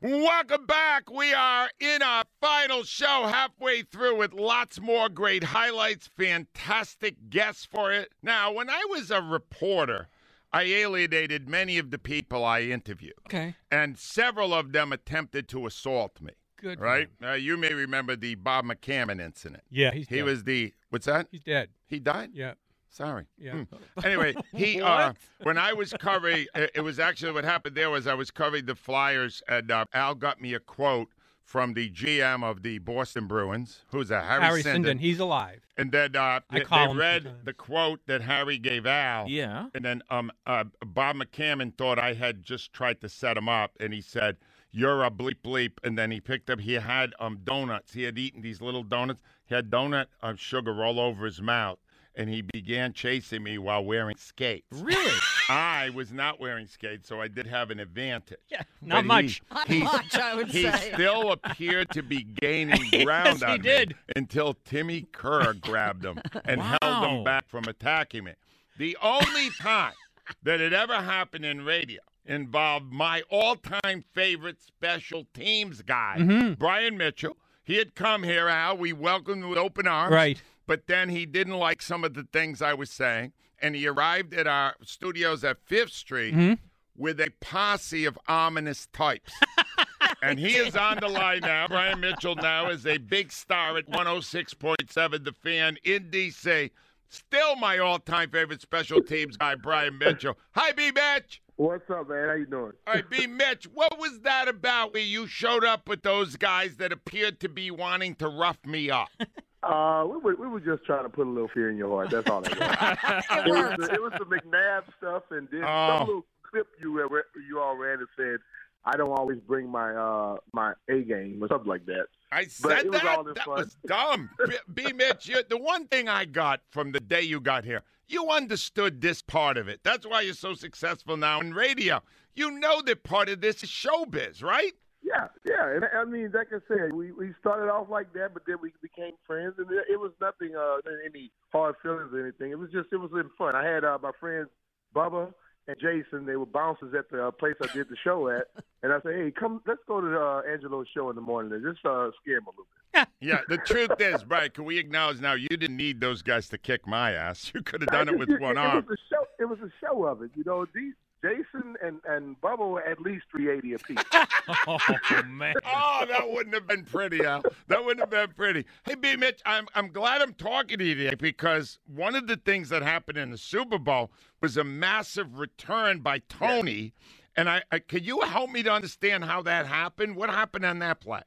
Welcome back. We are in our final show, halfway through, with lots more great highlights, fantastic guests for it. Now, when I was a reporter, I alienated many of the people I interviewed. Okay. And several of them attempted to assault me. Good. Right? Uh, you may remember the Bob McCammon incident. Yeah, he's He dead. was the, what's that? He's dead. He died? Yeah. Sorry. Yeah. Hmm. Anyway, he uh, when I was covering, it it was actually what happened there was I was covering the Flyers, and uh, Al got me a quote from the GM of the Boston Bruins, who's a Harry, Harry Sinden. Sinden. He's alive. And then uh, I they, call they read sometimes. the quote that Harry gave Al. Yeah. And then um, uh, Bob McCammon thought I had just tried to set him up, and he said, "You're a bleep bleep." And then he picked up. He had um donuts. He had eaten these little donuts. He had donut uh, sugar all over his mouth, and he began chasing me while wearing skates. Really? I was not wearing skates, so I did have an advantage. Yeah. But Not he- much. He, much, I would say. he say. still appeared to be gaining Yes, ground he on me did. until Timmy Kerr grabbed him and held him back from attacking me. The only time that it ever happened in radio involved my all-time favorite special teams guy, Mm-hmm. Brian Mitchell. He had come here, Al. We welcomed him with open arms. Right. But then he didn't like some of the things I was saying, and he arrived at our studios at Fifth Street Mm-hmm. with a posse of ominous types. and he is on the line now. Brian Mitchell now is a big star at 106.7 The Fan in D.C. Still my all-time favorite special teams guy, Brian Mitchell. Hi, B. Mitch. What's up, man? How you doing? All right, B. Mitch, what was that about where you showed up with those guys that appeared to be wanting to rough me up? Uh, we were we were just trying to put a little fear in your heart. That's all that was. it, was the, it was the McNabb stuff, and then Oh. some little clip you you all ran and said, "I don't always bring my uh my A game" or something like that. I said that. That fun. was dumb. B, B. Mitch, you, the one thing I got from the day you got here, you understood this part of it. That's why you're so successful now in radio. You know that part of this is showbiz, right? Yeah, yeah. And I mean, like I said, we we started off like that, but then we became friends, and it, it was nothing, uh, any hard feelings or anything. It was just it was in fun. I had uh, my friends Bubba and Jason. They were bouncers at the uh, place I did the show at, and I said, hey, come, let's go to uh, Angelo's show in the morning and just uh, scare him a little bit. Yeah, the truth is, Brian, can we acknowledge now you didn't need those guys to kick my ass. You could have done it with one it, arm. It was a show. It was a show of it. You know, these Jason and and Bubba were at least three eighty apiece. Oh, man. Oh, that wouldn't have been pretty, Al. That wouldn't have been pretty. Hey, B. Mitch, I'm I'm glad I'm talking to you today because one of the things that happened in the Super Bowl was a massive return by Tony. And I, I can you help me to understand how that happened? What happened on that play?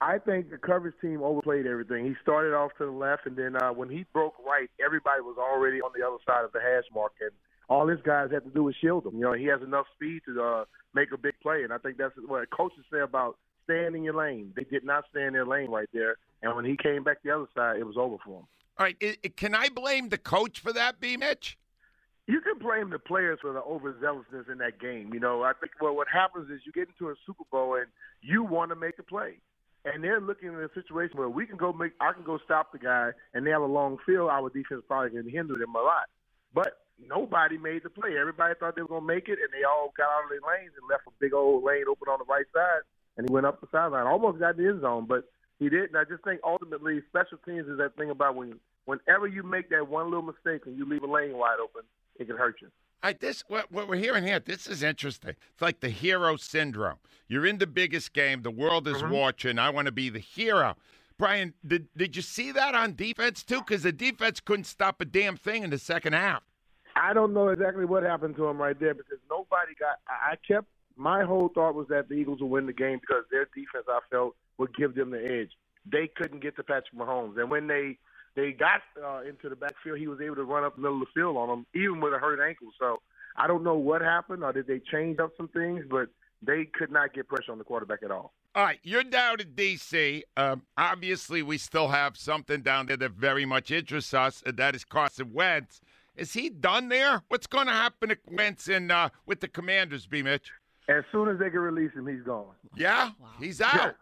I think the coverage team overplayed everything. He started off to the left, and then uh, when he broke right, everybody was already on the other side of the hash mark, and all his guys had to do was shield him. You know, he has enough speed to uh, make a big play, and I think that's what coaches say about staying in your lane. They did not stay in their lane right there, and when he came back the other side, it was over for him. All right, i i- can I blame the coach for that, B. Mitch? You can blame the players for the overzealousness in that game. You know, I think well, what happens is you get into a Super Bowl and you want to make a play, and they're looking at a situation where we can go make, I can go stop the guy, and they have a long field. Our defense probably can hinder them a lot, but nobody made the play. Everybody thought they were going to make it, and they all got out of their lanes and left a big old lane open on the right side, and he went up the sideline, almost got in the end zone, but he didn't. I just think ultimately special teams is that thing about when whenever you make that one little mistake and you leave a lane wide open, it can hurt you. I, this what, what we're hearing here. This is interesting. It's like the hero syndrome. You're in the biggest game. The world is mm-hmm. watching. I want to be the hero. Brian, did did you see that on defense too? Because the defense couldn't stop a damn thing in the second half. I don't know exactly what happened to him right there because nobody got. I kept my whole thought was that the Eagles would win the game because their defense, I felt, would give them the edge. They couldn't get to Patrick Mahomes, and when they they got uh, into the backfield, he was able to run up the middle of the field on them, even with a hurt ankle. So I don't know what happened, or did they change up some things, but they could not get pressure on the quarterback at all. All right, you're down in D.C. Um, obviously, we still have something down there that very much interests us, and that is Carson Wentz. Is he done there? What's going to happen to Wentz in, uh, with the Commanders, B. Mitch? As soon as they can release him, he's gone. Yeah, he's out.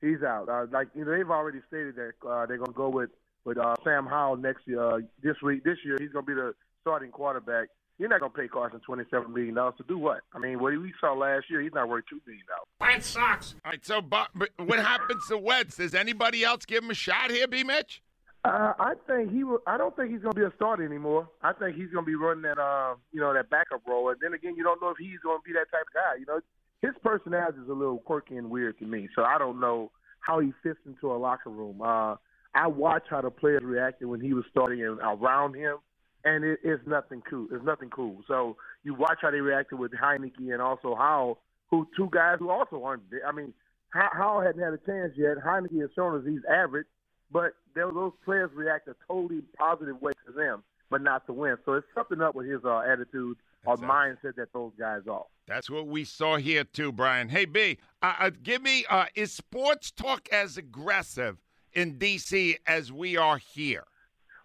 he's out. Uh, like you know, they've already stated that uh, they're going to go with with uh, Sam Howell next year. Uh, this week, this year, he's going to be the starting quarterback. You're not going to pay Carson twenty-seven million dollars to do what? I mean, what we saw last year, he's not worth two million dollars. Wentz sucks. All right, so but, but what happens to Wentz? Does anybody else give him a shot here, B. Mitch? Uh, I think he will. I don't think he's going to be a starter anymore. I think he's going to be running that, uh, you know, that backup role. And then again, you don't know if he's going to be that type of guy. You know, his personality is a little quirky and weird to me. So I don't know how he fits into a locker room. Uh, I watch how the players reacted when he was starting and around him, and it, it's nothing cool. It's nothing cool. So you watch how they reacted with Heinicke and also Howell, who two guys who also aren't. I mean, How- Howell hadn't had a chance yet. Heinicke has shown us he's average, but those players react a totally positive way to them, but not to win. So it's something up with his uh, attitude or That's mindset that those guys are. That's what we saw here too, Brian. Hey, B, uh, uh, give me uh, is sports talk as aggressive in D.C. as we are here?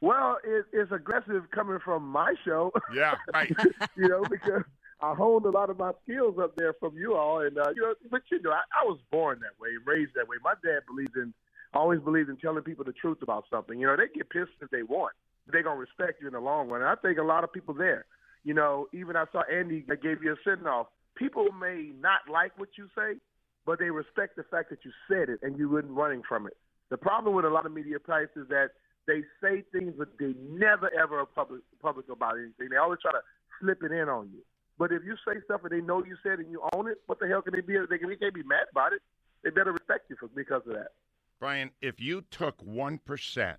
Well, it, it's aggressive coming from my show. Yeah, right. you know, because I honed a lot of my skills up there from you all, and uh, you know, but you know, I, I was born that way, raised that way. My dad believes in, always believed in telling people the truth about something. You know, they get pissed if they want, but they're gonna respect you in the long run. And I think a lot of people there, you know, even I saw Andy that gave you a send off. People may not like what you say, but they respect the fact that you said it and you weren't running from it. The problem with a lot of media types is that they say things, but they never ever are public public about anything. They always try to slip it in on you. But if you say stuff and they know you said it and you own it, what the hell can they be? They, can, they can't be mad about it. They better respect you for because of that. Brian, if you took 1%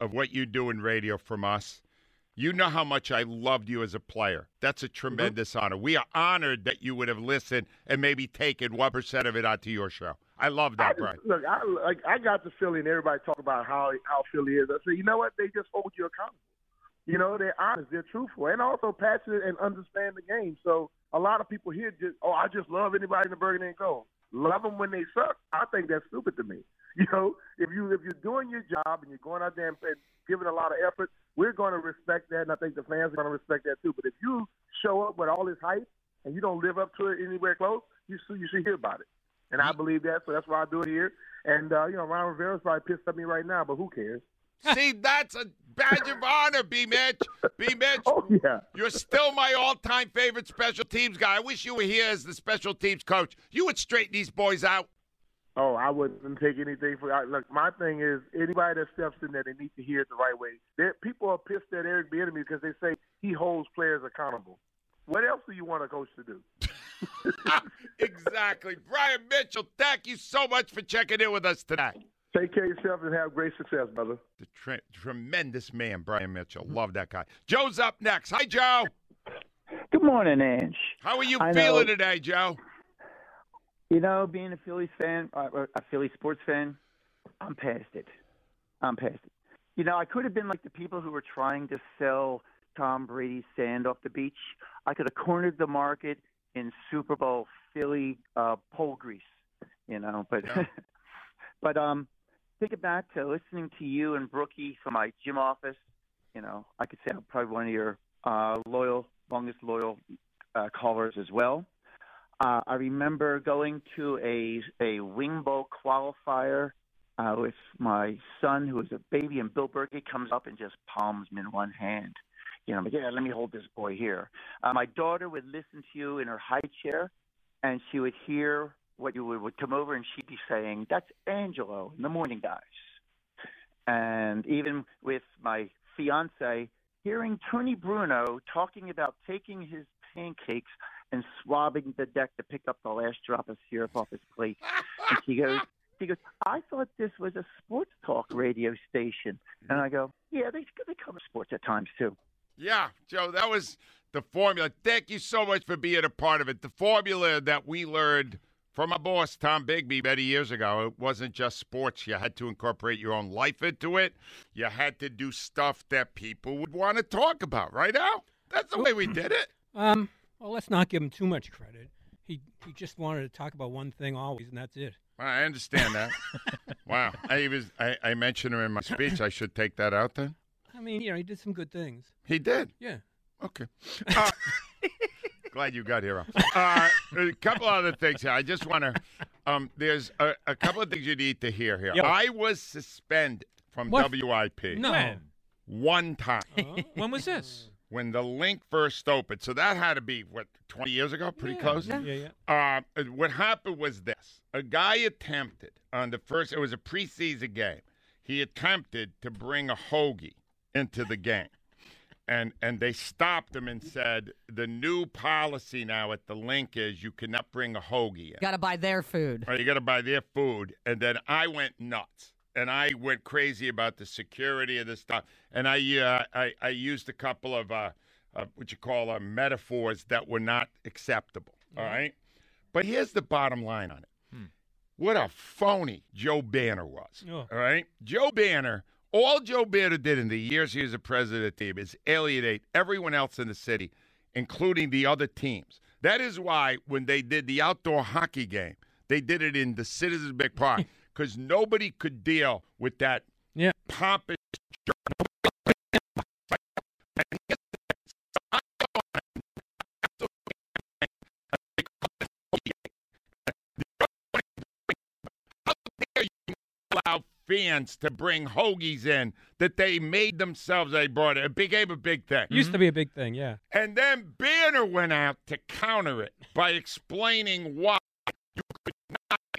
of what you do in radio from us, you know how much I loved you as a player. That's a tremendous honor. We are honored that you would have listened and maybe taken 1% of it onto your show. I love I that, just, Brian. look, I like I got the feeling everybody talk about how how Philly is. I say, you know what? They just hold you accountable. You know, they're honest, they're truthful, and also passionate and understand the game. So a lot of people here just, oh, I just love anybody in the Burgundy and Gold. Love them when they suck. I think that's stupid to me. You know, if you if you're doing your job and you're going out there and, and giving a lot of effort, we're going to respect that, and I think the fans are going to respect that too. But if you show up with all this hype and you don't live up to it anywhere close, you should, you should hear about it. And I believe that, so that's why I do it here. And uh, you know, Ron Rivera's probably pissed at me right now, but who cares? See, that's a badge of honor, B. Mitch. B. Mitch, Oh yeah. you're still my all-time favorite special teams guy. I wish you were here as the special teams coach. You would straighten these boys out. Oh, I wouldn't take anything for. I, look, my thing is anybody that steps in there, they need to hear it the right way. There, people are pissed at Eric Bieniemy because they say he holds players accountable. What else do you want a coach to do? exactly. Brian Mitchell, thank you so much for checking in with us today. Take care of yourself and have great success, brother. The tre- tremendous man, Brian Mitchell. Love that guy. Joe's up next. Hi, Joe. Good morning, Ange. How are you I feeling know. today, Joe? You know, being a Phillies fan, uh, a Philly sports fan, I'm past it. I'm past it. You know, I could have been like the people who were trying to sell Tom Brady's sand off the beach. I could have cornered the market in Super Bowl Philly uh, pole grease. You know, but Yeah. but um, thinking back to listening to you and Brookie from my gym office, you know, I could say I'm probably one of your uh, loyal, longest loyal uh, callers as well. Uh, I remember going to a a wing bowl qualifier uh, with my son, who was a baby, and Bill Burkey comes up and just palms me in one hand. You know, like, yeah, let me hold this boy here. Uh, my daughter would listen to you in her high chair, and she would hear what you would, would come over, and she'd be saying, "That's Angelo in the morning, guys." And even with my fiance, hearing Tony Bruno talking about taking his pancakes and swabbing the deck to pick up the last drop of syrup off his plate. And she goes, she goes, I thought this was a sports talk radio station. And I go, yeah, they, they cover sports at times too. Yeah, Joe, that was the formula. Thank you so much for being a part of it. The formula that we learned from my boss, Tom Bigby, many years ago, it wasn't just sports. You had to incorporate your own life into it. You had to do stuff that people would want to talk about, right, Al? That's the way we did it. Um, well, let's not give him too much credit. He he just wanted to talk about one thing always, and that's it. I understand that. wow. I was I, I mentioned her in my speech. I should take that out then? I mean, you know, he did some good things. He did. Yeah. Okay. Uh, glad you got here. Uh, a couple other things here. I just want to. Um, there's a, a couple of things you need to hear here. Yep. I was suspended from What? WIP No. When? one time Uh, When was this? When the Linc first opened. So that had to be what 20 years ago, pretty yeah, close. Yeah, yeah. yeah. Uh, what happened was this: a guy attempted on the first. It was a preseason game. He attempted to bring a hoagie into the game, and and they stopped him and said the new policy now at the Linc is you cannot bring a hoagie in. Got to buy their food. Or you got to buy their food. And then I went nuts. And I went crazy about the security of this stuff. And I, uh, I, I used a couple of uh, uh, what you call uh, metaphors that were not acceptable. All right. But here's the bottom line on it. What a phony Joe Banner was. Oh. All right. Joe Banner, all Joe Banner did in the years he was the president of the team is alienate everyone else in the city, including the other teams. That is why when they did the outdoor hockey game, they did it in the Citizens Big Park because nobody could deal with that Yeah. pompous. allow fans to bring hoagies in that they made themselves. They brought it. It became a big thing. Used to be a big thing. Yeah. And then Banner went out to counter it by explaining why you could not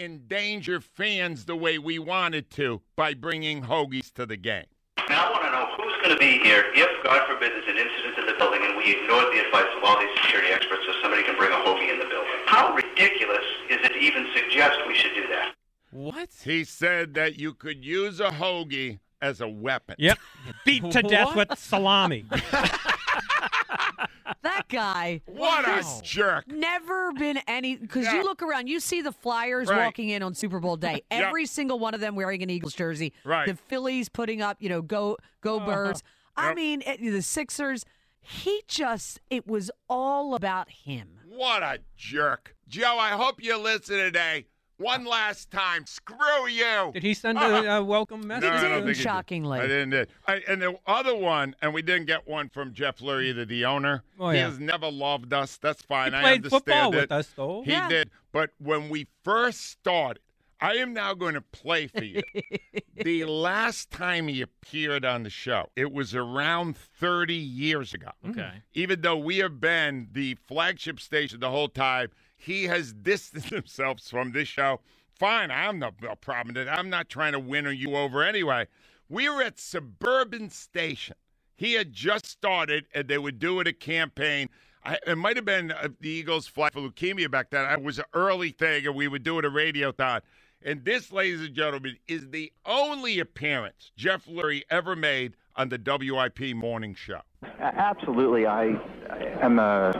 endanger fans the way we wanted to by bringing hoagies to the game. Now I want to know who's going to be here if, God forbid, there's an incident in the building and we ignore the advice of all these security experts so somebody can bring a hoagie in the building. How ridiculous is it to even suggest we should do that? What? He said that you could use a hoagie as a weapon. Yep. Beat to death with salami. That guy. What a jerk. Never been any because Yeah. you look around, you see the Flyers Right. walking in on Super Bowl day. Every single one of them wearing an Eagles jersey. Right. The Phillies putting up, you know, go go uh-huh. birds. I Yep. mean, it, the Sixers. He just it was all about him. What a jerk. Joe, I hope you listen today. One last time. Screw you. Did he send a, uh-huh. a welcome message? No, I don't didn't, think he did. shockingly. I didn't. Did. I, and the other one, and we didn't get one from Jeff Lurie, either the owner. Oh, he has never loved us. That's fine. He I played understand football it. with us, though. He Yeah. did. But when we first started, I am now going to play for you. the last time he appeared on the show, it was around 30 years ago. Okay. Even though we have been the flagship station the whole time, he has distanced himself from this show. Fine, I'm no no problem with it. I'm not trying to win you over anyway. We were at Suburban Station. He had just started, and they were doing a campaign. I, it might have been uh, the Eagles' flight for leukemia back then. It was an early thing, and we were doing a radio thon. And this, ladies and gentlemen, is the only appearance Jeff Lurie ever made on the WIP morning show. Absolutely, I, I am a,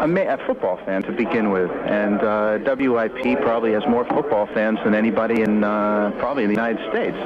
a, football fan to begin with, and uh, WIP probably has more football fans than anybody in uh, probably in the United States.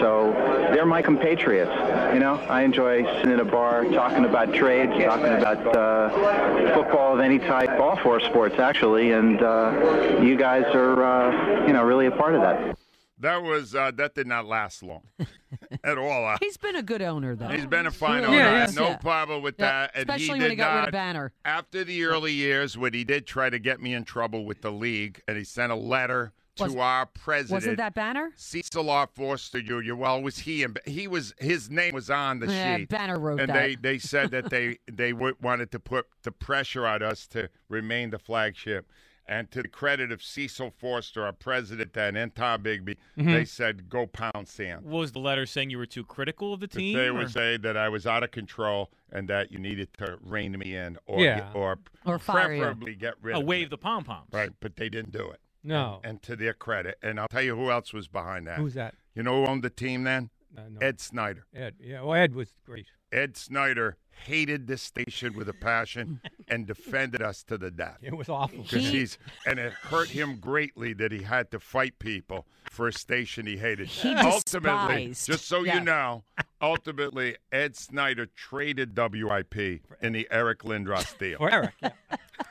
So they're my compatriots. You know, I enjoy sitting in a bar talking about trades, talking about uh, football of any type, all four sports actually, and uh, you guys are uh, you know really a part of that. That was uh, that did not last long at all. Uh, He's been a good owner though. He's been a fine Yeah, owner. I yeah. have no Yeah. problem with Yeah, that. And especially he when did he got not, rid of Banner. After the early years, when he did try to get me in trouble with the league, and he sent a letter to Was- our president. Wasn't that Banner? Cecil R. Forster Jr. Well, it was he and he was his name was on the Yeah, sheet. Banner wrote and that. they they said that they they wanted to put the pressure on us to remain the flagship. And to the credit of Cecil Forster, our president then, and Tom Bigby, Mhm. they said, go pound sand. What was the letter saying you were too critical of the team? They or- would say that I was out of control and that you needed to rein me in or Yeah. or, Or fire you. preferably get rid Oh, of wave me. the pom poms. Right, but they didn't do it. No. And, and to their credit, and I'll tell you who else was behind that. Who's that? You know who owned the team then? Uh, no. Ed Snider. Ed. Yeah. Well, Ed was great. Ed Snider hated this station with a passion and defended us to the death. It was awful. Because he's and it hurt him greatly that he had to fight people for a station he hated. He ultimately, despised. just so Yeah. you know, ultimately Ed Snider traded WIP in the Eric Lindros deal. For Eric. Yeah.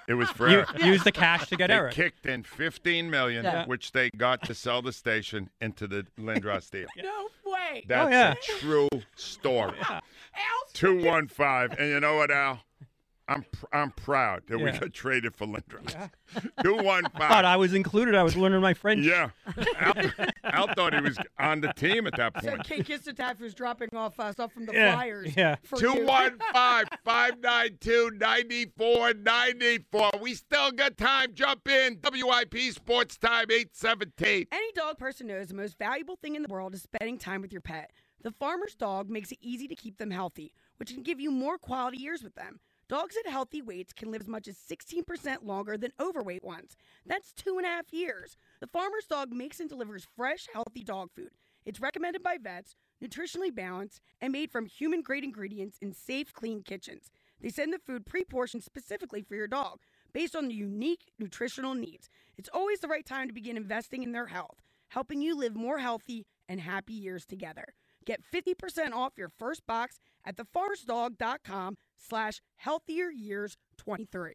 It was for You- Eric. use the cash to get they Eric. kicked in 15 million, Yeah. which they got to sell the station into the Lindros deal. No way. That's Oh, yeah. a true story. Two one five, and you know what, Al? I'm pr- I'm proud that we Yeah. got traded for Lindros. Two one But five. I was included. I was learning my French. Yeah, Al, Al thought he was on the team at that So point. Kate Kistataff was dropping off uh, stuff from the Yeah, Flyers. yeah. for Two you. one five five nine two ninety four ninety four. We still got time. Jump in. WIP Sports Time eight seventeen. Any dog person knows the most valuable thing in the world is spending time with your pet. The farmer's dog makes it easy to keep them healthy, which can give you more quality years with them. Dogs at healthy weights can live as much as 16% longer than overweight ones. That's two and a half years. The farmer's dog makes and delivers fresh, healthy dog food. It's recommended by vets, nutritionally balanced, and made from human grade ingredients in safe, clean kitchens. They send the food pre portioned specifically for your dog based on the unique nutritional needs. It's always the right time to begin investing in their health, helping you live more healthy and happy years together. Get 50% off your first box at thefarmer'sdog.com/slash/healthieryears23.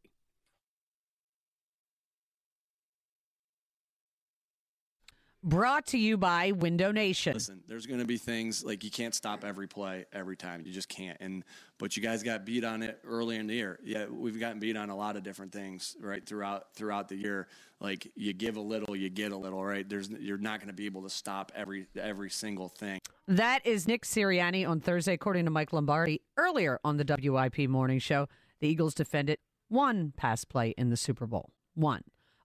Brought to you by Window Nation. Listen, there's going to be things like you can't stop every play every time. You just can't. And but you guys got beat on it early in the year. Yeah, we've gotten beat on a lot of different things right throughout throughout the year. Like you give a little, you get a little. Right? There's you're not going to be able to stop every every single thing. That is Nick Sirianni on Thursday, according to Mike Lombardi. Earlier on the WIP morning show, the Eagles defended one pass play in the Super Bowl. One.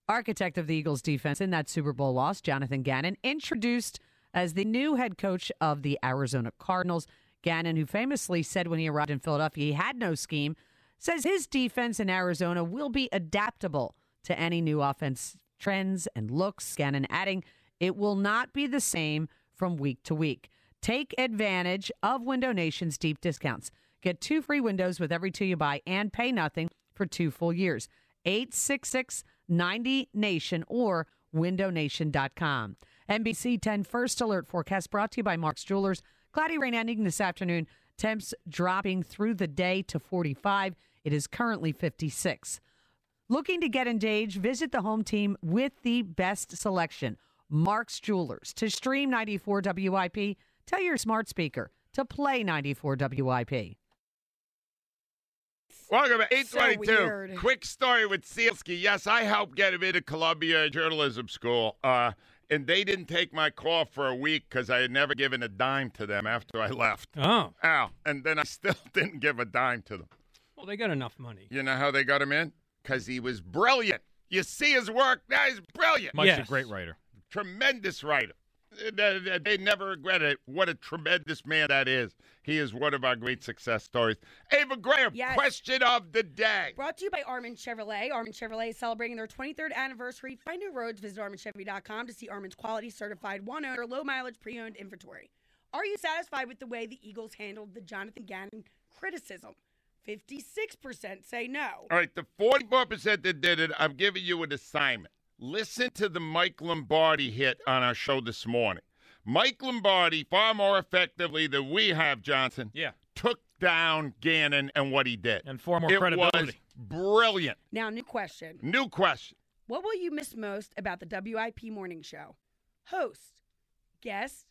Architect of the Eagles defense in that Super Bowl loss, Jonathan Gannon, introduced as the new head coach of the Arizona Cardinals. Gannon, who famously said when he arrived in Philadelphia he had no scheme, says his defense in Arizona will be adaptable to any new offense trends and looks. Gannon adding, it will not be the same from week to week. Take advantage of Window Nation's deep discounts. Get two free windows with every two you buy and pay nothing for two full years. 866 90 Nation or windownation.com. NBC 10 First Alert forecast brought to you by Mark's Jewelers. Cloudy rain ending this afternoon. Temps dropping through the day to 45. It is currently 56. Looking to get engaged? Visit the home team with the best selection. Mark's Jewelers. To stream 94 WIP, tell your smart speaker to play 94 WIP. Welcome to So 822. weird. Quick story with Sielski. Yes, I helped get him into Columbia Journalism School. Uh, and they didn't take my call for a week because I had never given a dime to them after I left. Oh. Ow. And then I still didn't give a dime to them. Well, they got enough money. You know how they got him in? Because he was brilliant. You see his work, now he's brilliant. Mike's Yes. a great writer. Tremendous writer. They, never regret it. What a tremendous man that is. He is one of our great success stories. Ava Graham, Yes. question of the day. Brought to you by Armin Chevrolet. Armin Chevrolet is celebrating their 23rd anniversary. Find new roads. Visit ArminChevy.com to see Armin's quality certified one owner, low mileage pre owned inventory. Are you satisfied with the way the Eagles handled the Jonathan Gannon criticism? 56% say no. All right, the 44% that did it, I'm giving you an assignment. Listen to the Mike Lombardi hit on our show this morning. Mike Lombardi, far more effectively than we have, Johnson, Yeah. took down Gannon and what he did. And far more it credibility. was brilliant. Now, new question. New question. What will you miss most about the WIP morning show? Host, guests,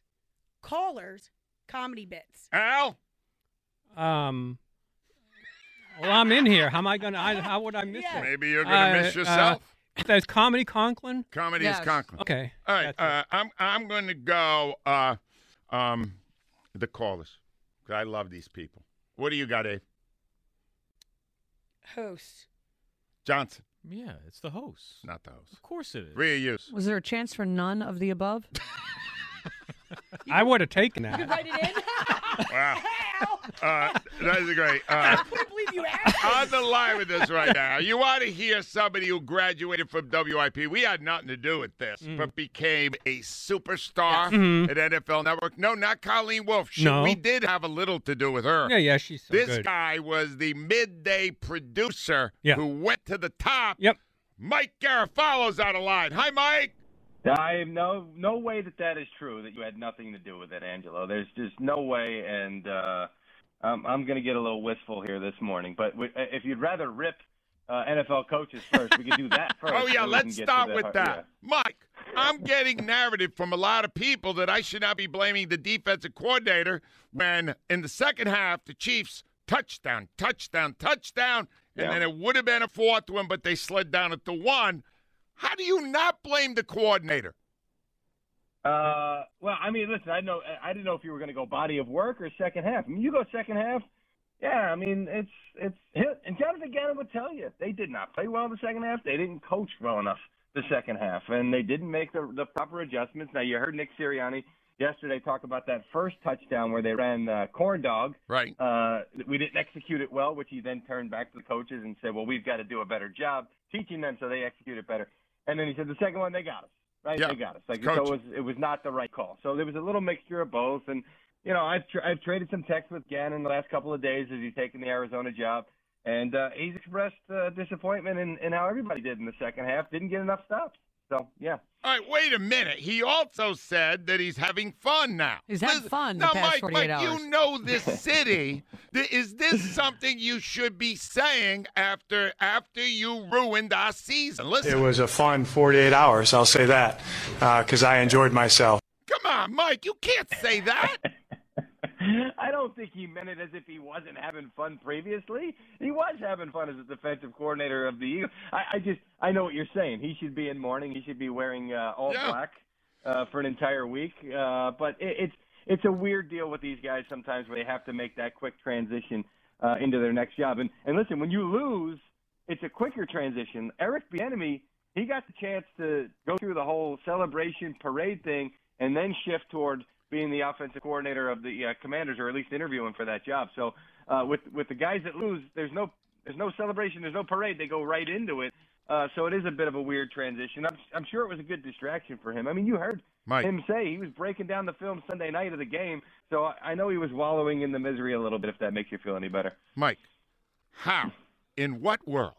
callers, comedy bits. Al? Um. Well, I'm in here. How am I gonna? I, how would I miss it? Maybe you're going to Uh, miss yourself. Uh, there's comedy Conklin. Comedy Yes. is Conklin. Okay. All right, that's it. uh, I'm I'm going to go uh, um, the callers. 'Cause I love these people. What do you got, Abe? Host, Johnson. Yeah, it's the host. Not the host. Of course it is. Reuse. Was there a chance for none of the above? I would have taken You that. write it in. Wow. Uh, that is great. Uh, I can't believe you asked. on the line with us right now. You want to hear somebody who graduated from WIP? We had nothing to do with this, Mm. but became a superstar Mhm. at NFL Network. No, not Colleen Wolfe. She, No. We did have a little to do with her. Yeah, yeah, she's so this good. guy was the midday producer Yeah. who went to the top. Yep. Mike Garafolo's out of line. Hi, Mike. I have no no way that that is true. That you had nothing to do with it, Angelo. There's just no way, and uh, I'm I'm going to get a little wistful here this morning. But w- if you'd rather rip uh, NFL coaches first, we could do that first. Oh yeah, so let's start with heart- that. yeah. Mike, I'm getting narrative from a lot of people that I should not be blaming the defensive coordinator when in the second half the Chiefs touchdown, touchdown, touchdown, and Yeah. then it would have been a fourth one, but they slid down at the one. How do you not blame the coordinator? Uh, well, I mean, listen, I know I didn't know if you were going to go body of work or second half. I mean, you go second half. Yeah, I mean, it's it's hit. And Jonathan Gannon would tell you they did not play well in the second half. They didn't coach well enough the second half, and they didn't make the the proper adjustments. Now you heard Nick Sirianni yesterday talk about that first touchdown where they ran uh, corn dog. Right. Uh, we didn't execute it well, which he then turned back to the coaches and said, "Well, we've got to do a better job teaching them so they execute it better." And then he said, "The second one, they got us, right? Yeah. They got us. Like Coach. so, it was it was not the right call. So there was a little mixture of both, and you know, I've tr- I've traded some texts with Gannon the last couple of days as he's taken the Arizona job, and uh, he's expressed uh, disappointment in, in how everybody did in the second half. Didn't get enough stops. So yeah. All right, wait a minute. He also said that he's having fun now. He's having Listen- fun the Now, past Mike, 48 Mike, hours. you know this city. Is this something you should be saying after after you ruined our season? Listen, It was a fun 48 hours, I'll say that, uh, because I enjoyed myself. come on, Mike, you can't say that. I don't think he meant it as if he wasn't having fun previously. He was having fun as a defensive coordinator of the Eagles. I, I just I know what you're saying. He should be in mourning. He should be wearing uh, all Yeah. black uh, for an entire week. Uh, but it, it's it's a weird deal with these guys sometimes where they have to make that quick transition uh, into their next job. And and listen, when you lose, it's a quicker transition. Eric Bieniemy, he got the chance to go through the whole celebration parade thing and then shift toward being the offensive coordinator of the uh, Commanders, or at least interviewing for that job. So uh, with with the guys that lose, there's no there's no celebration, there's no parade. They go right into it. Uh, so it is a bit of a weird transition. I'm I'm sure it was a good distraction for him. I mean, you heard Mike. him say he was breaking down the film Sunday night of the game. So I, I know he was wallowing in the misery a little bit. If that makes you feel any better. Mike, how, in what world,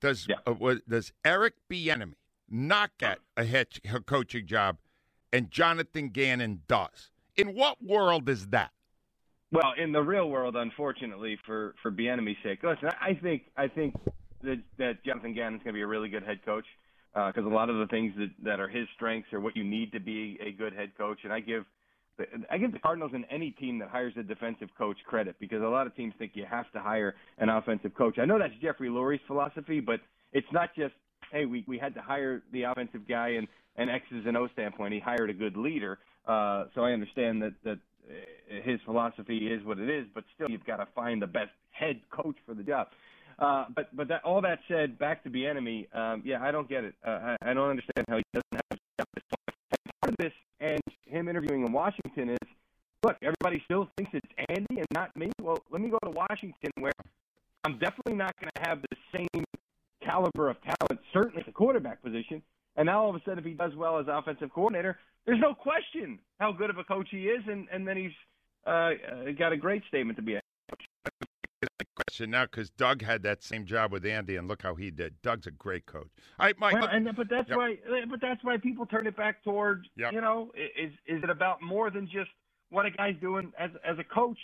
does uh, does Eric Bieniemy not get a head a coaching job, and Jonathan Gannon does? In what world is that? Well, in the real world, unfortunately, for for Bieniemy's sake, listen, I think I think that that Jonathan Gannon's going to be a really good head coach uh, because a lot of the things that that are his strengths are what you need to be a good head coach, and I give. I give the Cardinals and any team that hires a defensive coach credit because a lot of teams think you have to hire an offensive coach. I know that's Jeffrey Lurie's philosophy, but it's not just hey we we had to hire the offensive guy and and X's and O standpoint. He hired a good leader, uh, so I understand that that uh, his philosophy is what it is, but still you've got to find the best head coach for the job. Uh, but but that, all that said, back to Bieniemy, um, yeah, I don't get it. Uh, I, I don't understand how he doesn't have a part of this, and him interviewing in Washington is, look, everybody still thinks it's Andy and not me. Well, let me go to Washington, where I'm definitely not going to have the same caliber of talent, certainly at the quarterback position. And now all of a sudden, if he does well as offensive coordinator, there's no question how good of a coach he is, and and then he's uh, got a great statement to be a Question now because Doug had that same job with Andy, and look how he did. Doug's a great coach. All right, Mike. Well, and but that's Yep. why but that's why people turn it back toward Yep. you know is is it about more than just what a guy's doing as as a coach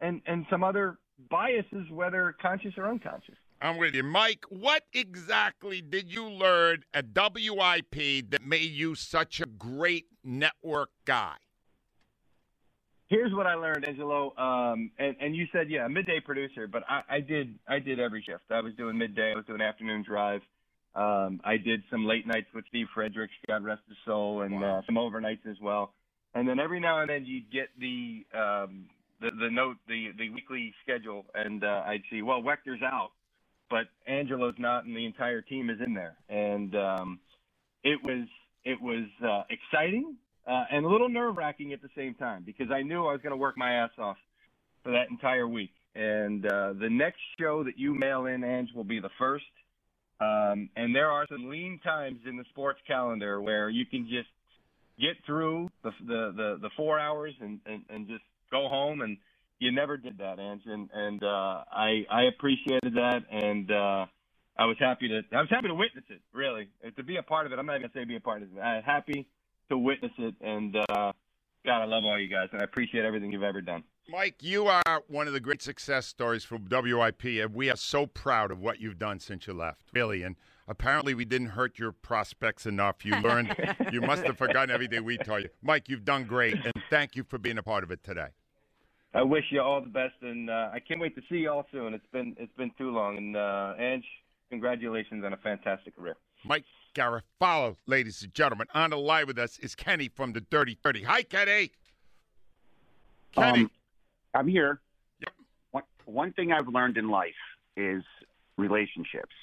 and and some other biases whether conscious or unconscious. I'm with you, Mike. What exactly did you learn at WIP that made you such a great network guy? Here's what I learned, Angelo. Um, and, and you said, yeah, midday producer, but I, I did I did every shift. I was doing midday. I was doing afternoon drive. Um, I did some late nights with Steve Fredericks, God rest his soul, and uh, some overnights as well. And then every now and then you'd get the um, the, the note, the the weekly schedule, and uh, I'd see, well, Wector's out. But Angelo's not, and the entire team is in there. And um, it was it was uh, exciting uh, and a little nerve wracking at the same time because I knew I was going to work my ass off for that entire week. And uh, the next show that you mail in, Ange, will be the first. Um, and there are some lean times in the sports calendar where you can just get through the the the, the four hours and, and and just go home and you never did that, Ange, and and uh, I I appreciated that, and uh, I was happy to I was happy to witness it. Really, to be a part of it. I'm not even gonna say be a part of it. I'm happy to witness it, and uh, God, I love all you guys, and I appreciate everything you've ever done. Mike, you are one of the great success stories from WIP, and we are so proud of what you've done since you left, really. And apparently, we didn't hurt your prospects enough. You learned, you must have forgotten everything we taught you. Mike, you've done great, and thank you for being a part of it today. I wish you all the best, and uh, I can't wait to see you all soon. It's been it's been too long, and uh, Ange, congratulations on a fantastic career. Mike Garafolo, ladies and gentlemen, on the line with us is Kenny from the Dirty Thirty. Hi, Kenny. Kenny. Um, I'm here. One, one thing I've learned in life is relationships.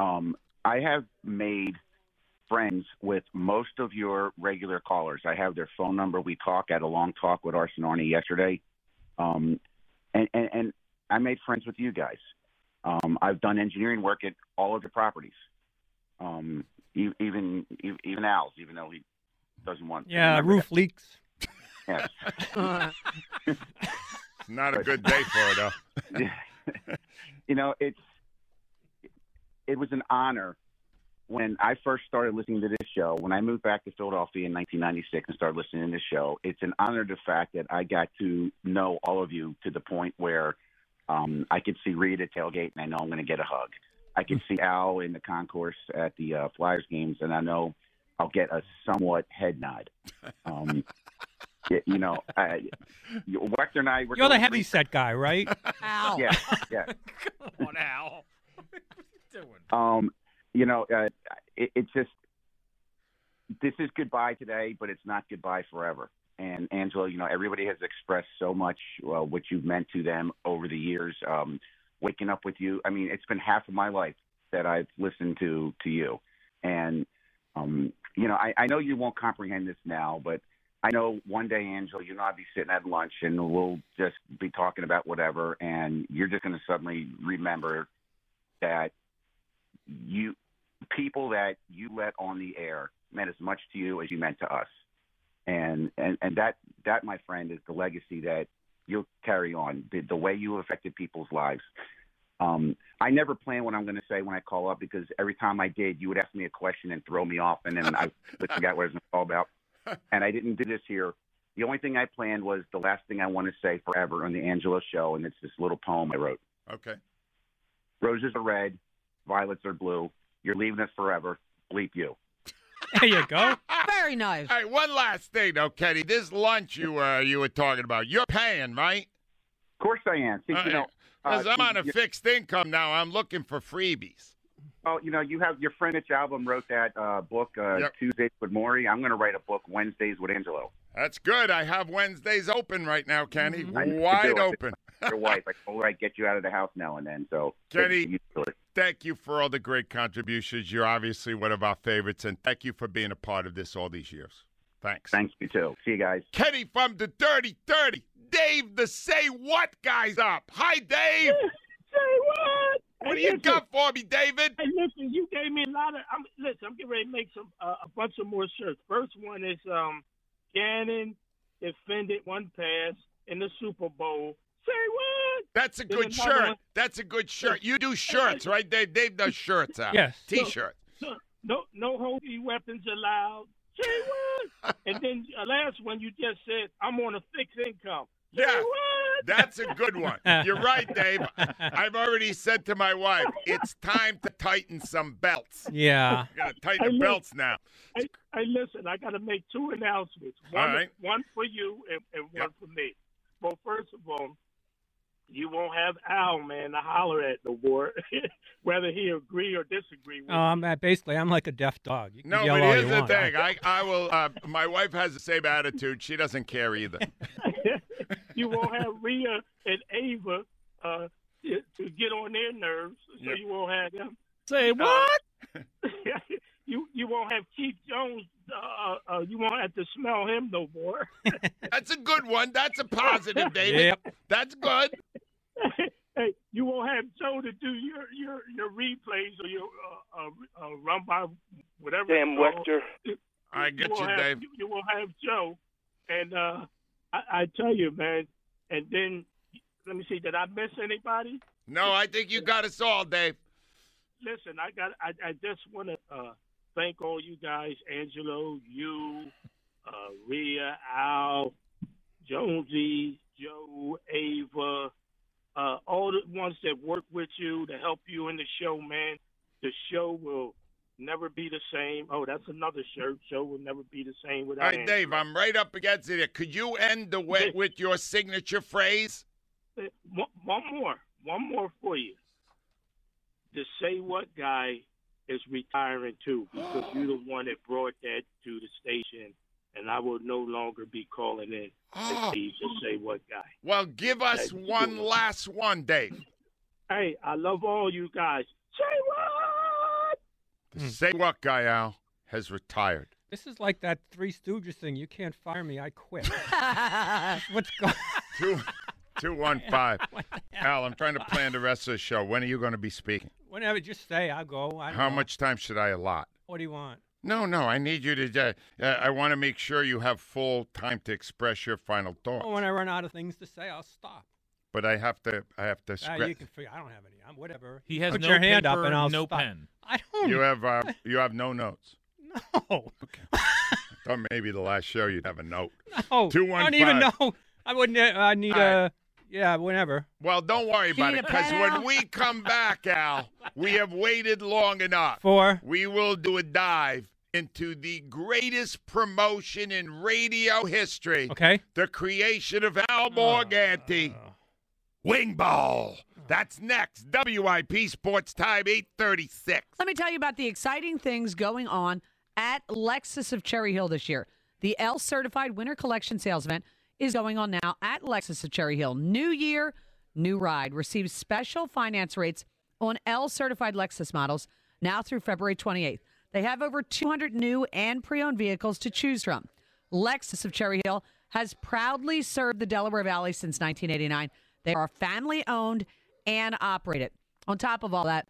Um, I have made friends with most of your regular callers. I have their phone number. We talk at a long talk with Arson Arnie yesterday. Um, and, and, and I made friends with you guys. Um, I've done engineering work at all of the properties. Um, even even Al's, even though he doesn't want. to Yeah, remember roof leaks. Yes. Not a good day for it, though. you know, it's it was an honor when I first started listening to this show. When I moved back to Philadelphia in 1996 and started listening to this show, it's an honor the fact that I got to know all of you to the point where um, I could see Reed at tailgate and I know I'm going to get a hug. I can see Al in the concourse at the uh, Flyers games and I know I'll get a somewhat head nod. Um, you know, I, Wechter and I were You're the going heavy set guy, right? Ow. Yeah, yeah. Come on, Al. Um, you know, uh, it, it's just this is goodbye today, but it's not goodbye forever. And Angelo, you know, everybody has expressed so much uh, what you've meant to them over the years. Um, waking up with you, I mean, it's been half of my life that I've listened to to you, and um, you know, I, I know you won't comprehend this now, but I know one day, Angelo, you know, I'll be sitting at lunch and we'll just be talking about whatever, and you're just going to suddenly remember that you people that you let on the air meant as much to you as you meant to us, and and and that that, my friend, is the legacy that you'll carry on. The, the way you affected people's lives. Um, I never plan what I'm going to say when I call up because every time I did, you would ask me a question and throw me off, and then I forget what it was all about. And I didn't do this here. The only thing I planned was the last thing I want to say forever on the Angela show, and it's this little poem I wrote. Okay. Roses are red, violets are blue. You're leaving us forever. Bleep you. There you go. Very nice. All right, one last thing, though, Kenny. This lunch you uh, you were talking about, you're paying, right? Of course I am. See, you know, Because uh, I'm on a you- fixed income now. I'm looking for freebies. Oh, you know, you have your friend Mitch Albom wrote that uh, book uh, Yep. Tuesdays with Morrie. I'm going to write a book Wednesdays with Angelo. That's good. I have Wednesdays open right now, Kenny. I need to Wide open. Your wife, I told her I'd get you out of the house now and then. So Kenny, you. Thank you for all the great contributions. You're obviously one of our favorites, and thank you for being a part of this all these years. Thanks. Thanks you too. See you guys. Kenny from the Dirty Thirty. Dave, the Say What guy's up. Hi, Dave. Say what? What do you listen. got for me, David? Hey, listen, you gave me a lot of. I'm, listen, I'm getting ready to make some uh, a bunch of more shirts. First one is um, Gannon defended one pass in the Super Bowl. Say what? That's a good shirt. one- That's a good shirt. You do shirts, right, Dave? Dave does shirts out. Yes. T-shirts. So, no, no holy weapons allowed. Say what? and then uh, last one you just said, I'm on a fixed income. Say Yeah. what? That's a good one. You're right, Dave. I've already said to my wife, it's time to tighten some belts. Yeah. You gotta tighten Hey, the look. belts now. Hey, hey, listen, I got to make two announcements. One, All right. one for you and, and one for me. Well, first of all, you won't have Al, man, to holler at no more, whether he agree or disagree with Oh, I'm uh, basically I'm like a deaf dog. You can No, yell but all here's the want. thing. I, I will. Uh, my wife has the same attitude. She doesn't care either. you won't have Rhea and Ava uh, to, to get on their nerves, so Yeah. you won't have them. Say what? You you won't have Keith Jones. Uh, uh, you won't have to smell him no more. That's a good one. That's a positive, David. Yep. That's good. hey, you won't have Joe to do your your your replays or your uh, uh, uh, run by whatever. Damn it's called. Wechter. I get won't you, have, Dave. You, you won't have Joe, and uh, I, I tell you, man. And then let me see. Did I miss anybody? No, I think you got us all, Dave. Listen, I got. I, I just want to uh, thank all you guys, Angelo, you, uh, Rhea, Al, Jonesy, Joe, Ava, uh, all the ones that work with you to help you in the show, man. The show will never be the same. Oh, that's another shirt. Show will never be the same without. right, Angelo. Dave, I'm right up against it. Could you end the way with your signature phrase? Uh, One one more, one more for you. The say what guy is retiring too because you're the one that brought that to the station, and I will no longer be calling in Oh. Ah. as the say what guy. Well, give us Thank one you. last one, Dave. Hey, I love all you guys. Say what? The Say what guy, Al, has retired. This is like that Three Stooges thing. You can't fire me. I quit. What's going? on? Two, two, one, five. Al, I'm trying to plan the rest of the show. When are you going to be speaking? Whenever, just say I'll go. I How know. much time should I allot? What do you want? No, no, I need you to. Uh, uh, I want to make sure you have full time to express your final thoughts. Well, when I run out of things to say, I'll stop. But I have to. I have to. Ah, Script. you can figure. I don't have any. I'm whatever. He has Put no your hand up paper, and I'll no stop. pen. I don't. You have. Uh, you have no notes. No. Okay. I Thought maybe the last show you'd have a note. No. Two I don't even know. I wouldn't. uh, I need All right. a. Yeah, whenever. Well, don't worry about need it because when we come back, Al, we have waited long enough. For? We will do a dive into the greatest promotion in radio history. Okay. The creation of Al oh. Morganti. Wing Bowl. That's next. WIP Sports Time 836. Let me tell you about the exciting things going on at Lexus of Cherry Hill this year. The L Certified Winter Collection Sales Event is going on now at Lexus of Cherry Hill. New year, new ride. Receive special finance rates on L Certified Lexus models now through February 28th. They have over 200 new and pre owned vehicles to choose from. Lexus of Cherry Hill has proudly served the Delaware Valley since 1989. They are family owned and operated. On top of all that,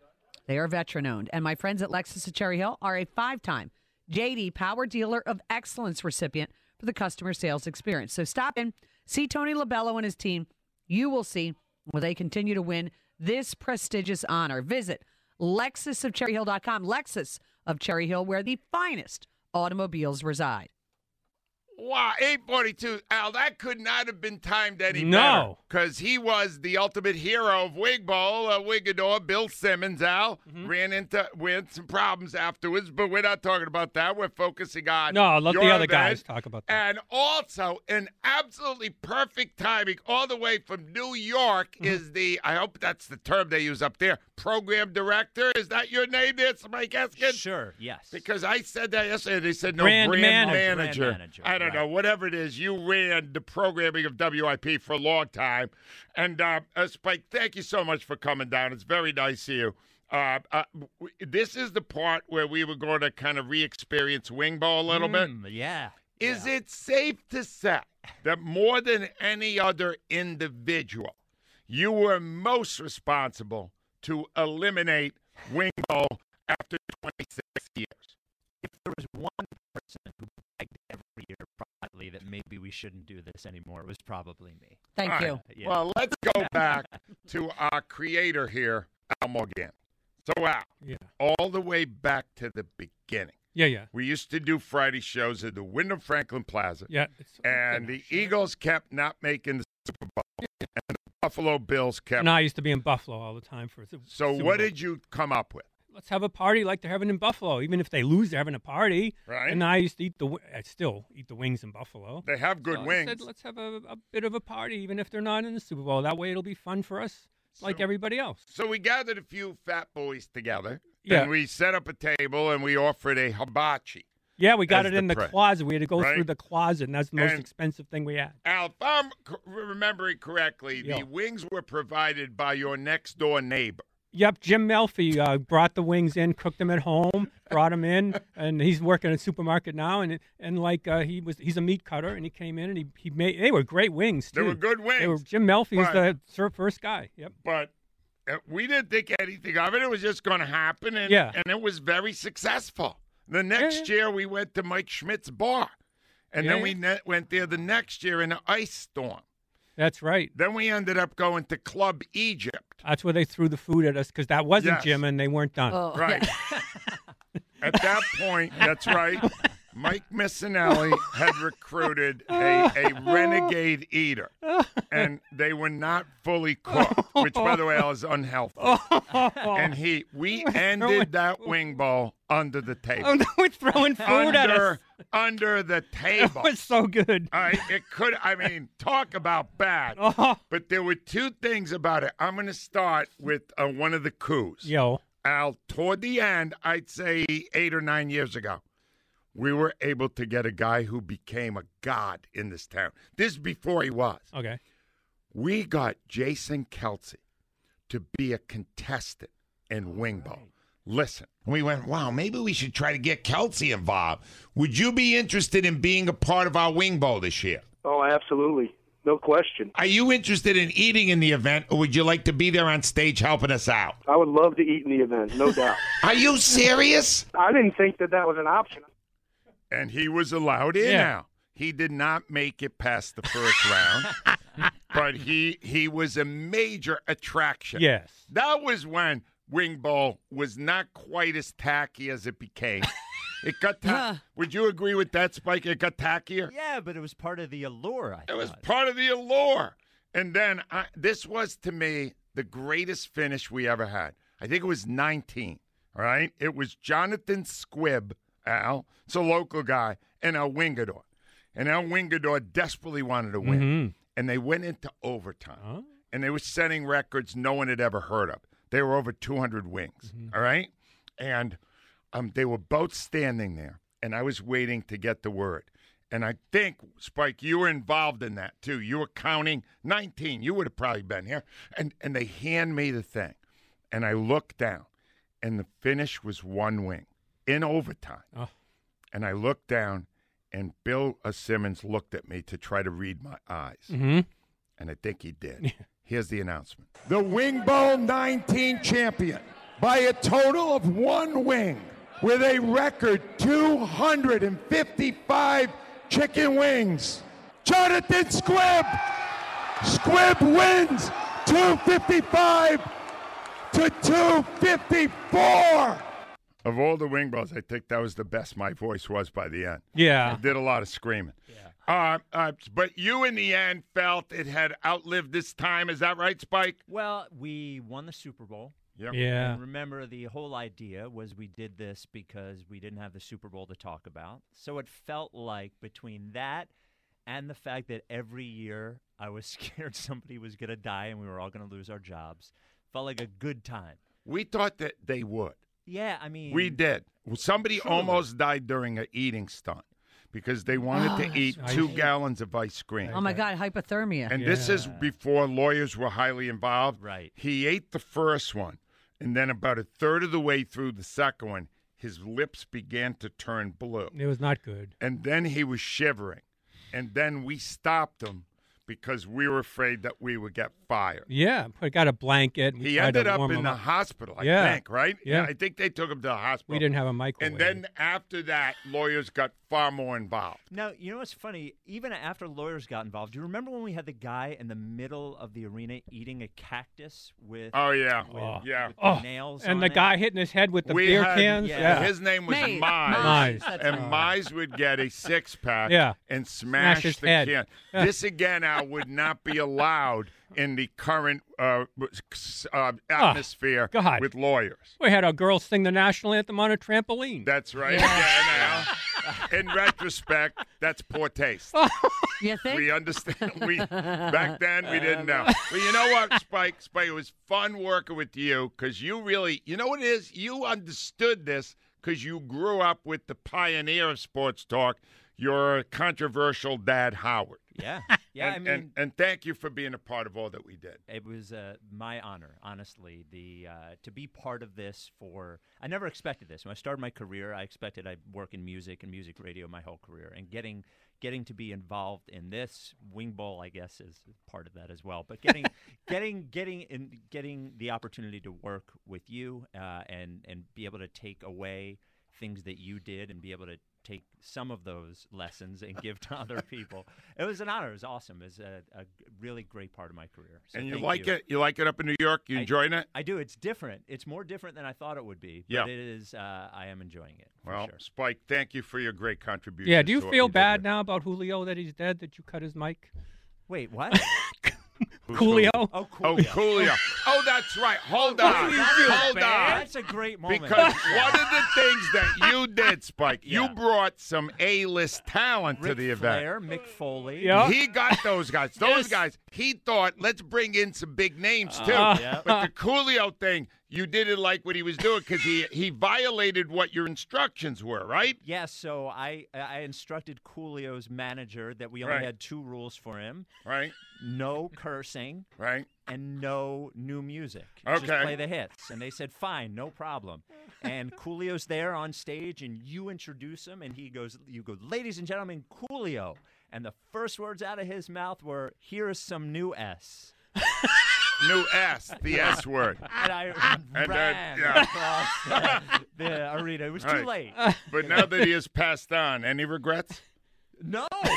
they are veteran owned. And my friends at Lexus of Cherry Hill are a five time JD Power Dealer of Excellence recipient for the customer sales experience. So stop in, see Tony Labello and his team. You will see where they continue to win this prestigious honor. Visit lexusofcherryhill.com, Lexus of Cherry Hill, where the finest automobiles reside. Wow, 842. Al, that could not have been timed any No. Because he was the ultimate hero of Wing Bowl, uh, Wingador, Bill Simmons, Al. Mm-hmm. Ran into with some problems afterwards, but we're not talking about that. We're focusing on No, let the other event. guys talk about that. And also, an absolutely perfect timing, all the way from New York, Mm-hmm. is the, I hope that's the term they use up there, program director. Is that your name there, Spike Eskin? Sure, yes. Because I said that yesterday. They said no, Brand brand, manager. manager. Brand manager, I don't know, whatever it is. You ran the programming of WIP for a long time. And uh, uh, Spike, thank you so much for coming down. It's very nice of you. Uh, uh, this is the part where we were going to kind of re-experience Wing Bowl a little bit. Mm, Yeah. Is it safe to say that more than any other individual, you were most responsible to eliminate Wing Bowl after 26 years? If there was one person who begged every year privately that maybe we shouldn't do this anymore, it was probably me. Thank All you. right. Yeah. Well, let's go back to our creator here, Al Morgan. So, Al, Yeah. all the way back to the beginning. Yeah, yeah. We used to do Friday shows at the Wyndham Franklin Plaza. Yeah. It's, And the Eagles kept not making the Super Bowl. And the Buffalo Bills kept. and I used to be in Buffalo all the time for. the so, Super what Bowl. did you come up with? Let's have a party like they're having in Buffalo. Even if they lose, they're having a party. Right. And I used to eat the. I still eat the wings in Buffalo. They have good So I wings. said, let's have a, a bit of a party, even if they're not in the Super Bowl. That way, it'll be fun for us, like everybody else. So we gathered a few fat boys together. Yeah. And we set up a table and we offered a hibachi. Yeah, we got it in the closet. We had to go Right? through the closet, and that's the most And- expensive thing we had. Al, if I'm remembering correctly, the wings were provided by your next door neighbor. Yep, Jim Melfi uh, brought the wings in, cooked them at home, brought them in, and he's working at a supermarket now. And and like uh, he was, he's a meat cutter, and he came in and he, he made. They were great wings They were good They were wings, Jim Melfi was the first guy. Yep. But uh, we didn't think anything of it. It was just going to happen, and Yeah. and it was very successful. The next year, we went to Mike Schmidt's bar, and Yeah, then we ne- went there the next year in an ice storm. That's right. Then we ended up going to Club Egypt. That's where they threw the food at us because that wasn't Yes. Jim, and they weren't done. Oh. Right. At that point, that's right. Mike Missanelli had recruited a, a renegade eater, and they were not fully cooked, which, by the way, is unhealthy. And he, we ended that wing bowl under the table. Oh, no, we're throwing food under, at us. under the That table. was so good. It could. I mean, talk about bad. Oh. But there were two things about it. I'm going to start with uh, one of the coups. Yo. Al, toward the end, I'd say eight or nine years ago, we were able to get a guy who became a god in this town. This is before he was. Okay. We got Jason Kelce to be a contestant in Wing Bowl. Listen. We went, wow, maybe we should try to get Kelce involved. Would you be interested in being a part of our wing bowl this year? Oh, absolutely. No question. Are you interested in eating in the event, or would you like to be there on stage helping us out? I would love to eat in the event, no doubt. Are you serious? I didn't think that that was an option. And he was allowed in Yeah. now. He did not make it past the first round, but he he was a major attraction. Yes. That was when Wing Bowl was not quite as tacky as it became. It got ta- Would you agree with that, Spike? It got tackier. Yeah, but it was part of the allure. I It was part of the allure. And then I, this was to me the greatest finish we ever had. I think it was 19. All right, it was Jonathan Squibb, Al. It's a local guy, and El Wingador. And El Wingador desperately wanted to win, Mhm. and they went into overtime. And they were setting records no one had ever heard of. They were over 200 wings. all right, and um, they were both standing there, and I was waiting to get the word. And I think, Spike, you were involved in that too. You were counting 19. You would have probably been here. And and they hand me the thing. And I look down, and the finish was one wing in overtime. Oh. And I looked down, and Bill uh, Simmons looked at me to try to read my eyes. Mhm. And I think he did. Here's the announcement The Wing Bowl 19 champion by a total of one wing with a record 255 chicken wings. Jonathan Squibb. Squibb wins 255 to 254. Of all the wing bowls, I think that was the best my voice was by the end. Yeah. I did a lot of screaming. Yeah. Uh, uh, but you, in the end, felt it had outlived this time. Is that right, Spike? Well, we won the Super Bowl. Yep. Yeah. And remember, the whole idea was we did this because we didn't have the Super Bowl to talk about. So it felt like between that and the fact that every year I was scared somebody was going to die and we were all going to lose our jobs, felt like a good time. We thought that they would. Yeah, I mean, We did. Well, Somebody Truly. almost died during an eating stunt because they wanted Oh, to ah, eat that's two right. gallons of ice cream. Oh my God, hypothermia. And this is before lawyers were highly involved. Right. He ate the first one, and then about a third of the way through the second one, his lips began to turn blue. It was not good. And then he was shivering. And then we stopped him because we were afraid that we would get fired. Yeah, I got a blanket. We He ended up in him the up. hospital, I Yeah. think, right? Yeah. I think they took him to the hospital. We didn't have a microwave. And then after that, lawyers got far more involved. Now, you know what's funny? Even after lawyers got involved, do you remember when we had the guy in the middle of the arena eating a cactus with Oh, yeah. with, oh. Yeah. with Oh, nails and on the it? guy hitting his head with the we beer had, cans. Yeah. His name was Mize. Mize. Mize. And right. Mize would get a six pack Yeah. and smash, his the head. can. Yeah. This again, Al, would not be allowed in the current uh, uh, Oh, atmosphere God. with lawyers. We had our girls sing the national anthem on a trampoline. That's right. Again, Al. In retrospect, that's poor taste. You think? We understand. We back then we didn't know. Well, you know what, Spike? Spike, it was fun working with you because you really, you know what it is. You understood this because you grew up with the pioneer of sports talk, your controversial dad, Howard. Yeah, yeah. and, I mean, and, and thank you for being a part of all that we did. It was uh, my honor, honestly, the uh, to be part of this. For I never expected this. When I started my career, I expected I'd work in music and music radio my whole career, and getting getting to be involved in this wing bowl, I guess, is part of that as well. But getting getting getting in getting the opportunity to work with you uh, and and be able to take away things that you did and be able to take some of those lessons and give to other people. It was an honor. It was awesome. It was a, a really great part of my career. So and you thank like it? You like it up in New York? You I- enjoying it? I do. It's different. It's more different than I thought it would be. Yeah. It is. Uh, I am enjoying it. Well, sure. Spike, thank you for your great contribution. Yeah, do you feel bad now about Julio that he's dead, that you cut his mic? Wait, what? Who's Coolio? who? Oh, Oh, Coolio. Oh, that's right. Hold on. Hold on. That's a great moment. Because one of the things that you did, Spike, you brought some A-list talent to Ric the event. Flair, Mick Foley. He got those guys. Those guys, he thought, let's bring in some big names too. Uh, yeah. But the Coolio thing, you didn't like what he was doing because he, he violated what your instructions were, right? Yeah, so I I instructed Coolio's manager that we only Right. had two rules for him. Right. No cursing. Right. And no new music. Okay. Just play the hits. And they said, fine, no problem. And Coolio's there on stage, and you introduce him, and he goes, you go, ladies and gentlemen, Coolio. And the first words out of his mouth were, here is some new S. New S, the S word. And I And then, ran yeah. across the, the arena. It was too Right. late. But now that he has passed on, any regrets? No, he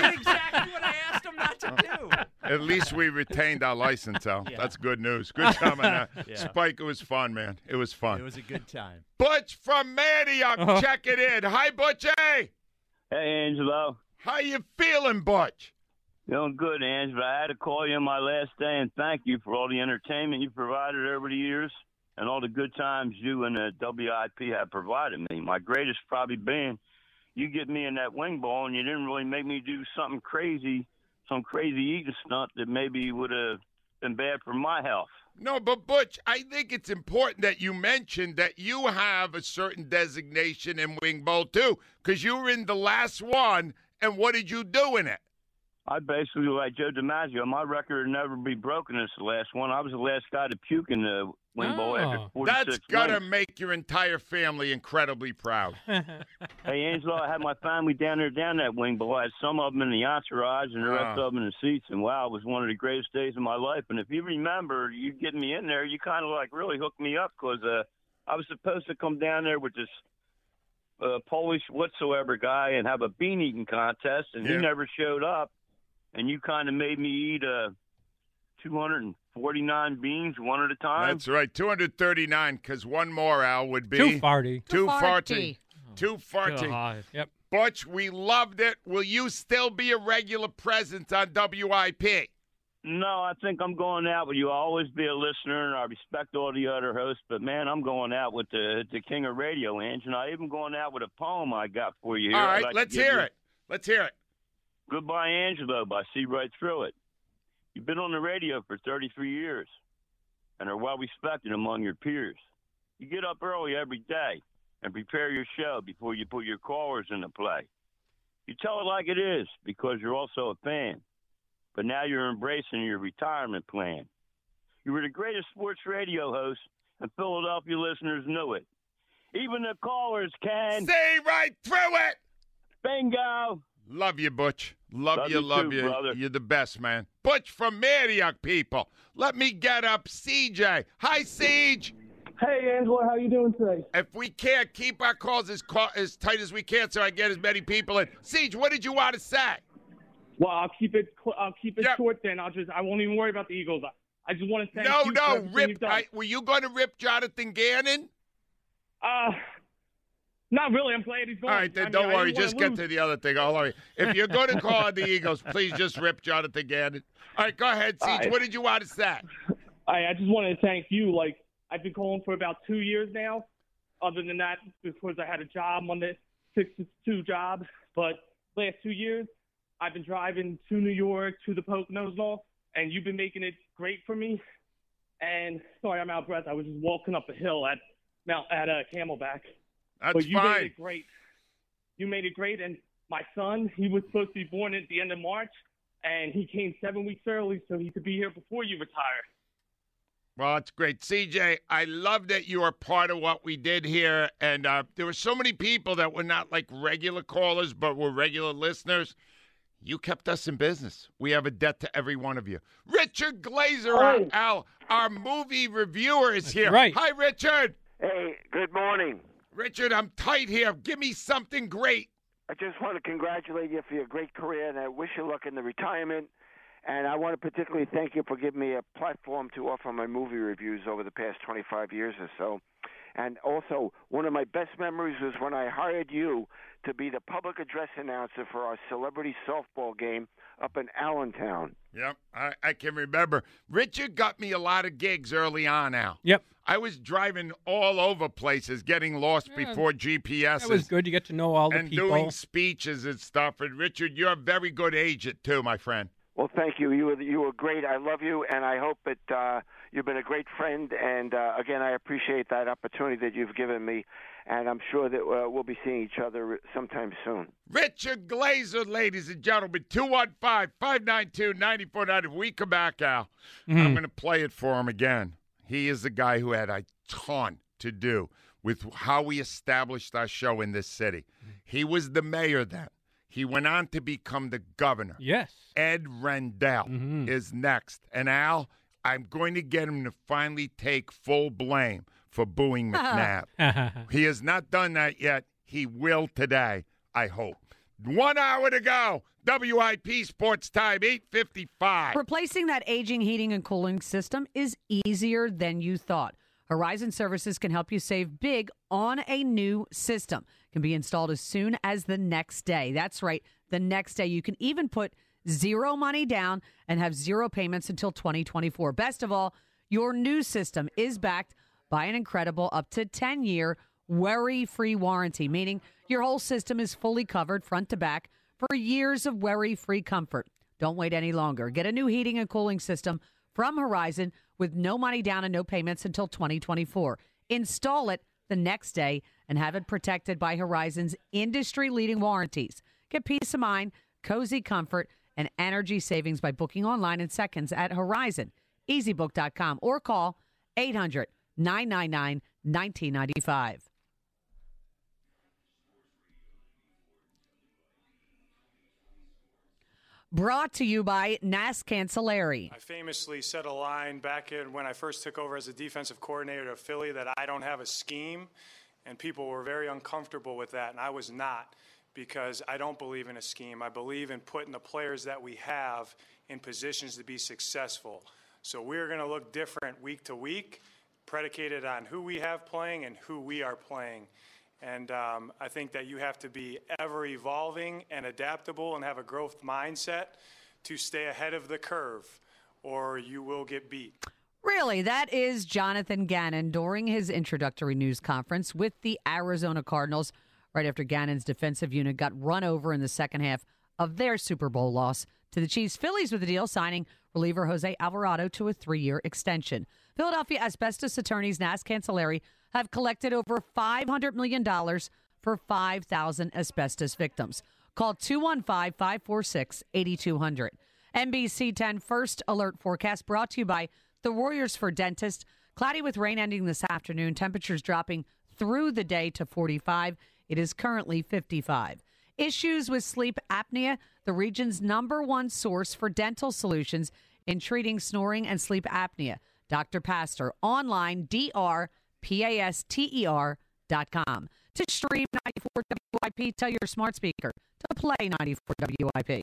did exactly what I asked him not to do. At least we retained our license, Al. Yeah. That's good news. Good job on that. Yeah. Spike, it was fun, man. It was fun. It was a good time. Butch from Manayunk, Uh-huh. check it in. Hi, Butch. Hey. Hey, Angelo. How you feeling, Butch? Feeling good, Angelo. I had to call you on my last day and thank you for all the entertainment you provided over the years and all the good times you and the WIP have provided me. My greatest probably being you get me in that wing bowl and you didn't really make me do something crazy, some crazy eating stunt that maybe would have been bad for my health. No, but Butch, I think it's important that you mention that you have a certain designation in Wing Bowl too, because you were in the last one. And what did you do in it? I basically, like Joe DiMaggio, my record would never be broken as the last one. I was the last guy to puke in the wing bowl after 46 Oh. That's gonna make your entire family incredibly proud. Hey, Angelo, I had my family down there down that wing bowl. I had some of them in the entourage and the rest Wow. of them in the seats. And wow, it was one of the greatest days of my life. And if you remember, you getting me in there, you kind of like really hooked me up because uh, I was supposed to come down there with this uh, Polish whatsoever guy and have a bean eating contest, and Yeah. he never showed up. And you kind of made me eat uh, 249 beans one at a time. That's right, 239, because one more, Al, would be... Too farty. Too Too farty. farty. Too farty. God. Yep. Butch, we loved it. Will you still be a regular presence on WIP? No, I think I'm going out with you. I'll always be a listener, and I respect all the other hosts. But man, I'm going out with the the king of radio, Ange, and I even going out with a poem I got for you. Here. All like let's hear you- it. Let's hear it. Goodbye, Angelo, by See Right Through It. You've been on the radio for 33 years and are well respected among your peers. You get up early every day and prepare your show before you put your callers into play. You tell it like it is because you're also a fan, but now you're embracing your retirement plan. You were the greatest sports radio host, and Philadelphia listeners knew it. Even the callers can. Say right through it. Bingo. Love you, Butch. Love, Love you, you love too, you. brother. You're the best, man. Butch from Manayunk, people. Let me get up CJ. Hi, Siege. Hey, Angela, how you doing today? If we can't keep our calls as ca- as tight as we can, so I get as many people in. Siege, what did you want to say? Well, I'll keep it. cl- I'll keep it short then. I'll just. I won't even worry about the Eagles. I, I just want to thank no, you. no, rip. you've. I, were you going to rip Jonathan Gannon? Uh, not really. I'm glad he's going. All right, then I don't I worry. Just get lose. to the other thing. I'll worry. If you're going to call on the Eagles, please just rip Jonathan Gannon. All right, go ahead, Siege. All right. What did you want to say? I, I just wanted to thank you. Like I've been calling for about two years now. Other than that, because I had a job Monday, six to two job. But last two years, I've been driving to New York to the Poconos and all, and you've been making it great for me. And sorry, I'm out of breath. I was just walking up a hill at Mount at uh, Camelback. That's but you fine. made it great. You made it great, and my son, he was supposed to be born at the end of March, and he came seven weeks early so he could be here before you retire. Well, that's great. CJ, I love that you are part of what we did here. And uh, there were so many people that were not like regular callers, but were regular listeners. You kept us in business. We have a debt to every one of you. Richard Glazer, our, our, our movie reviewer, is here. right. Hi, Richard. Hey, good morning. Richard, I'm tight here. Give me something great. I just want to congratulate you for your great career, and I wish you luck in the retirement. And I want to particularly thank you for giving me a platform to offer my movie reviews over the past 25 years or so. And also, one of my best memories was when I hired you to be the public address announcer for our celebrity softball game up in Allentown. Yep, I, I can remember. Richard got me a lot of gigs early on, Al. Yep. I was driving all over places, getting lost Yeah, before GPS. That was good. You get to know all the and people. And doing speeches and stuff. And Richard, you're a very good agent too, my friend. Well, thank you. You were you were great. I love you, and I hope that uh, you've been a great friend. And uh, again, I appreciate that opportunity that you've given me, and I'm sure that uh, we'll be seeing each other sometime soon. Richard Glazer, ladies and gentlemen, 215 592 9490. If we come back, Al, I'm Mhm. going to play it for him again. He is the guy who had a ton to do with how we established our show in this city. He was the mayor then. He went on to become the governor. Yes. Ed Rendell is next. And Al, I'm going to get him to finally take full blame for booing McNabb. he has not done that yet. He will today, I hope. One hour to go. WIP Sports Time, 855. Replacing that aging heating and cooling system is easier than you thought. Horizon Services can help you save big on a new system. Can be installed as soon as the next day. That's right, the next day. You can even put zero money down and have zero payments until 2024. Best of all, your new system is backed by an incredible up to 10 year worry free warranty, meaning your whole system is fully covered front to back for years of worry free comfort. Don't wait any longer. Get a new heating and cooling system from Horizon with no money down and no payments until 2024. Install it the next day and have it protected by Horizon's industry leading warranties. Get peace of mind, cozy comfort, and energy savings by booking online in seconds at Horizon, easybook.com, or call 800 999 1995. Brought to you by Nass Cancelliere. I famously said a line back in when I first took over as a defensive coordinator of Philly that I don't have a scheme, and people were very uncomfortable with that, and I was not because I don't believe in a scheme. I believe in putting the players that we have in positions to be successful. So we're going to look different week to week, predicated on who we have playing and who we are playing. And um, I think that you have to be ever evolving and adaptable and have a growth mindset to stay ahead of the curve, or you will get beat. Really, that is Jonathan Gannon during his introductory news conference with the Arizona Cardinals right after Gannon's defensive unit got run over in the second half of their Super Bowl loss to the Chiefs. Phillies with the deal signing reliever Jose Alvarado to a three year extension. Philadelphia asbestos attorneys Nass Cancelliere have collected over $500 million for 5,000 asbestos victims. Call 215 546 8200. NBC 10 First Alert Forecast brought to you by the Warriors for Dentist. Cloudy with rain ending this afternoon. Temperatures dropping through the day to 45. It is currently 55. Issues with sleep apnea, the region's number one source for dental solutions in treating snoring and sleep apnea. Dr. Pastor, online, D-R-P-A-S-T-E-R dot com. To stream 94 WIP, tell your smart speaker to play 94 WIP.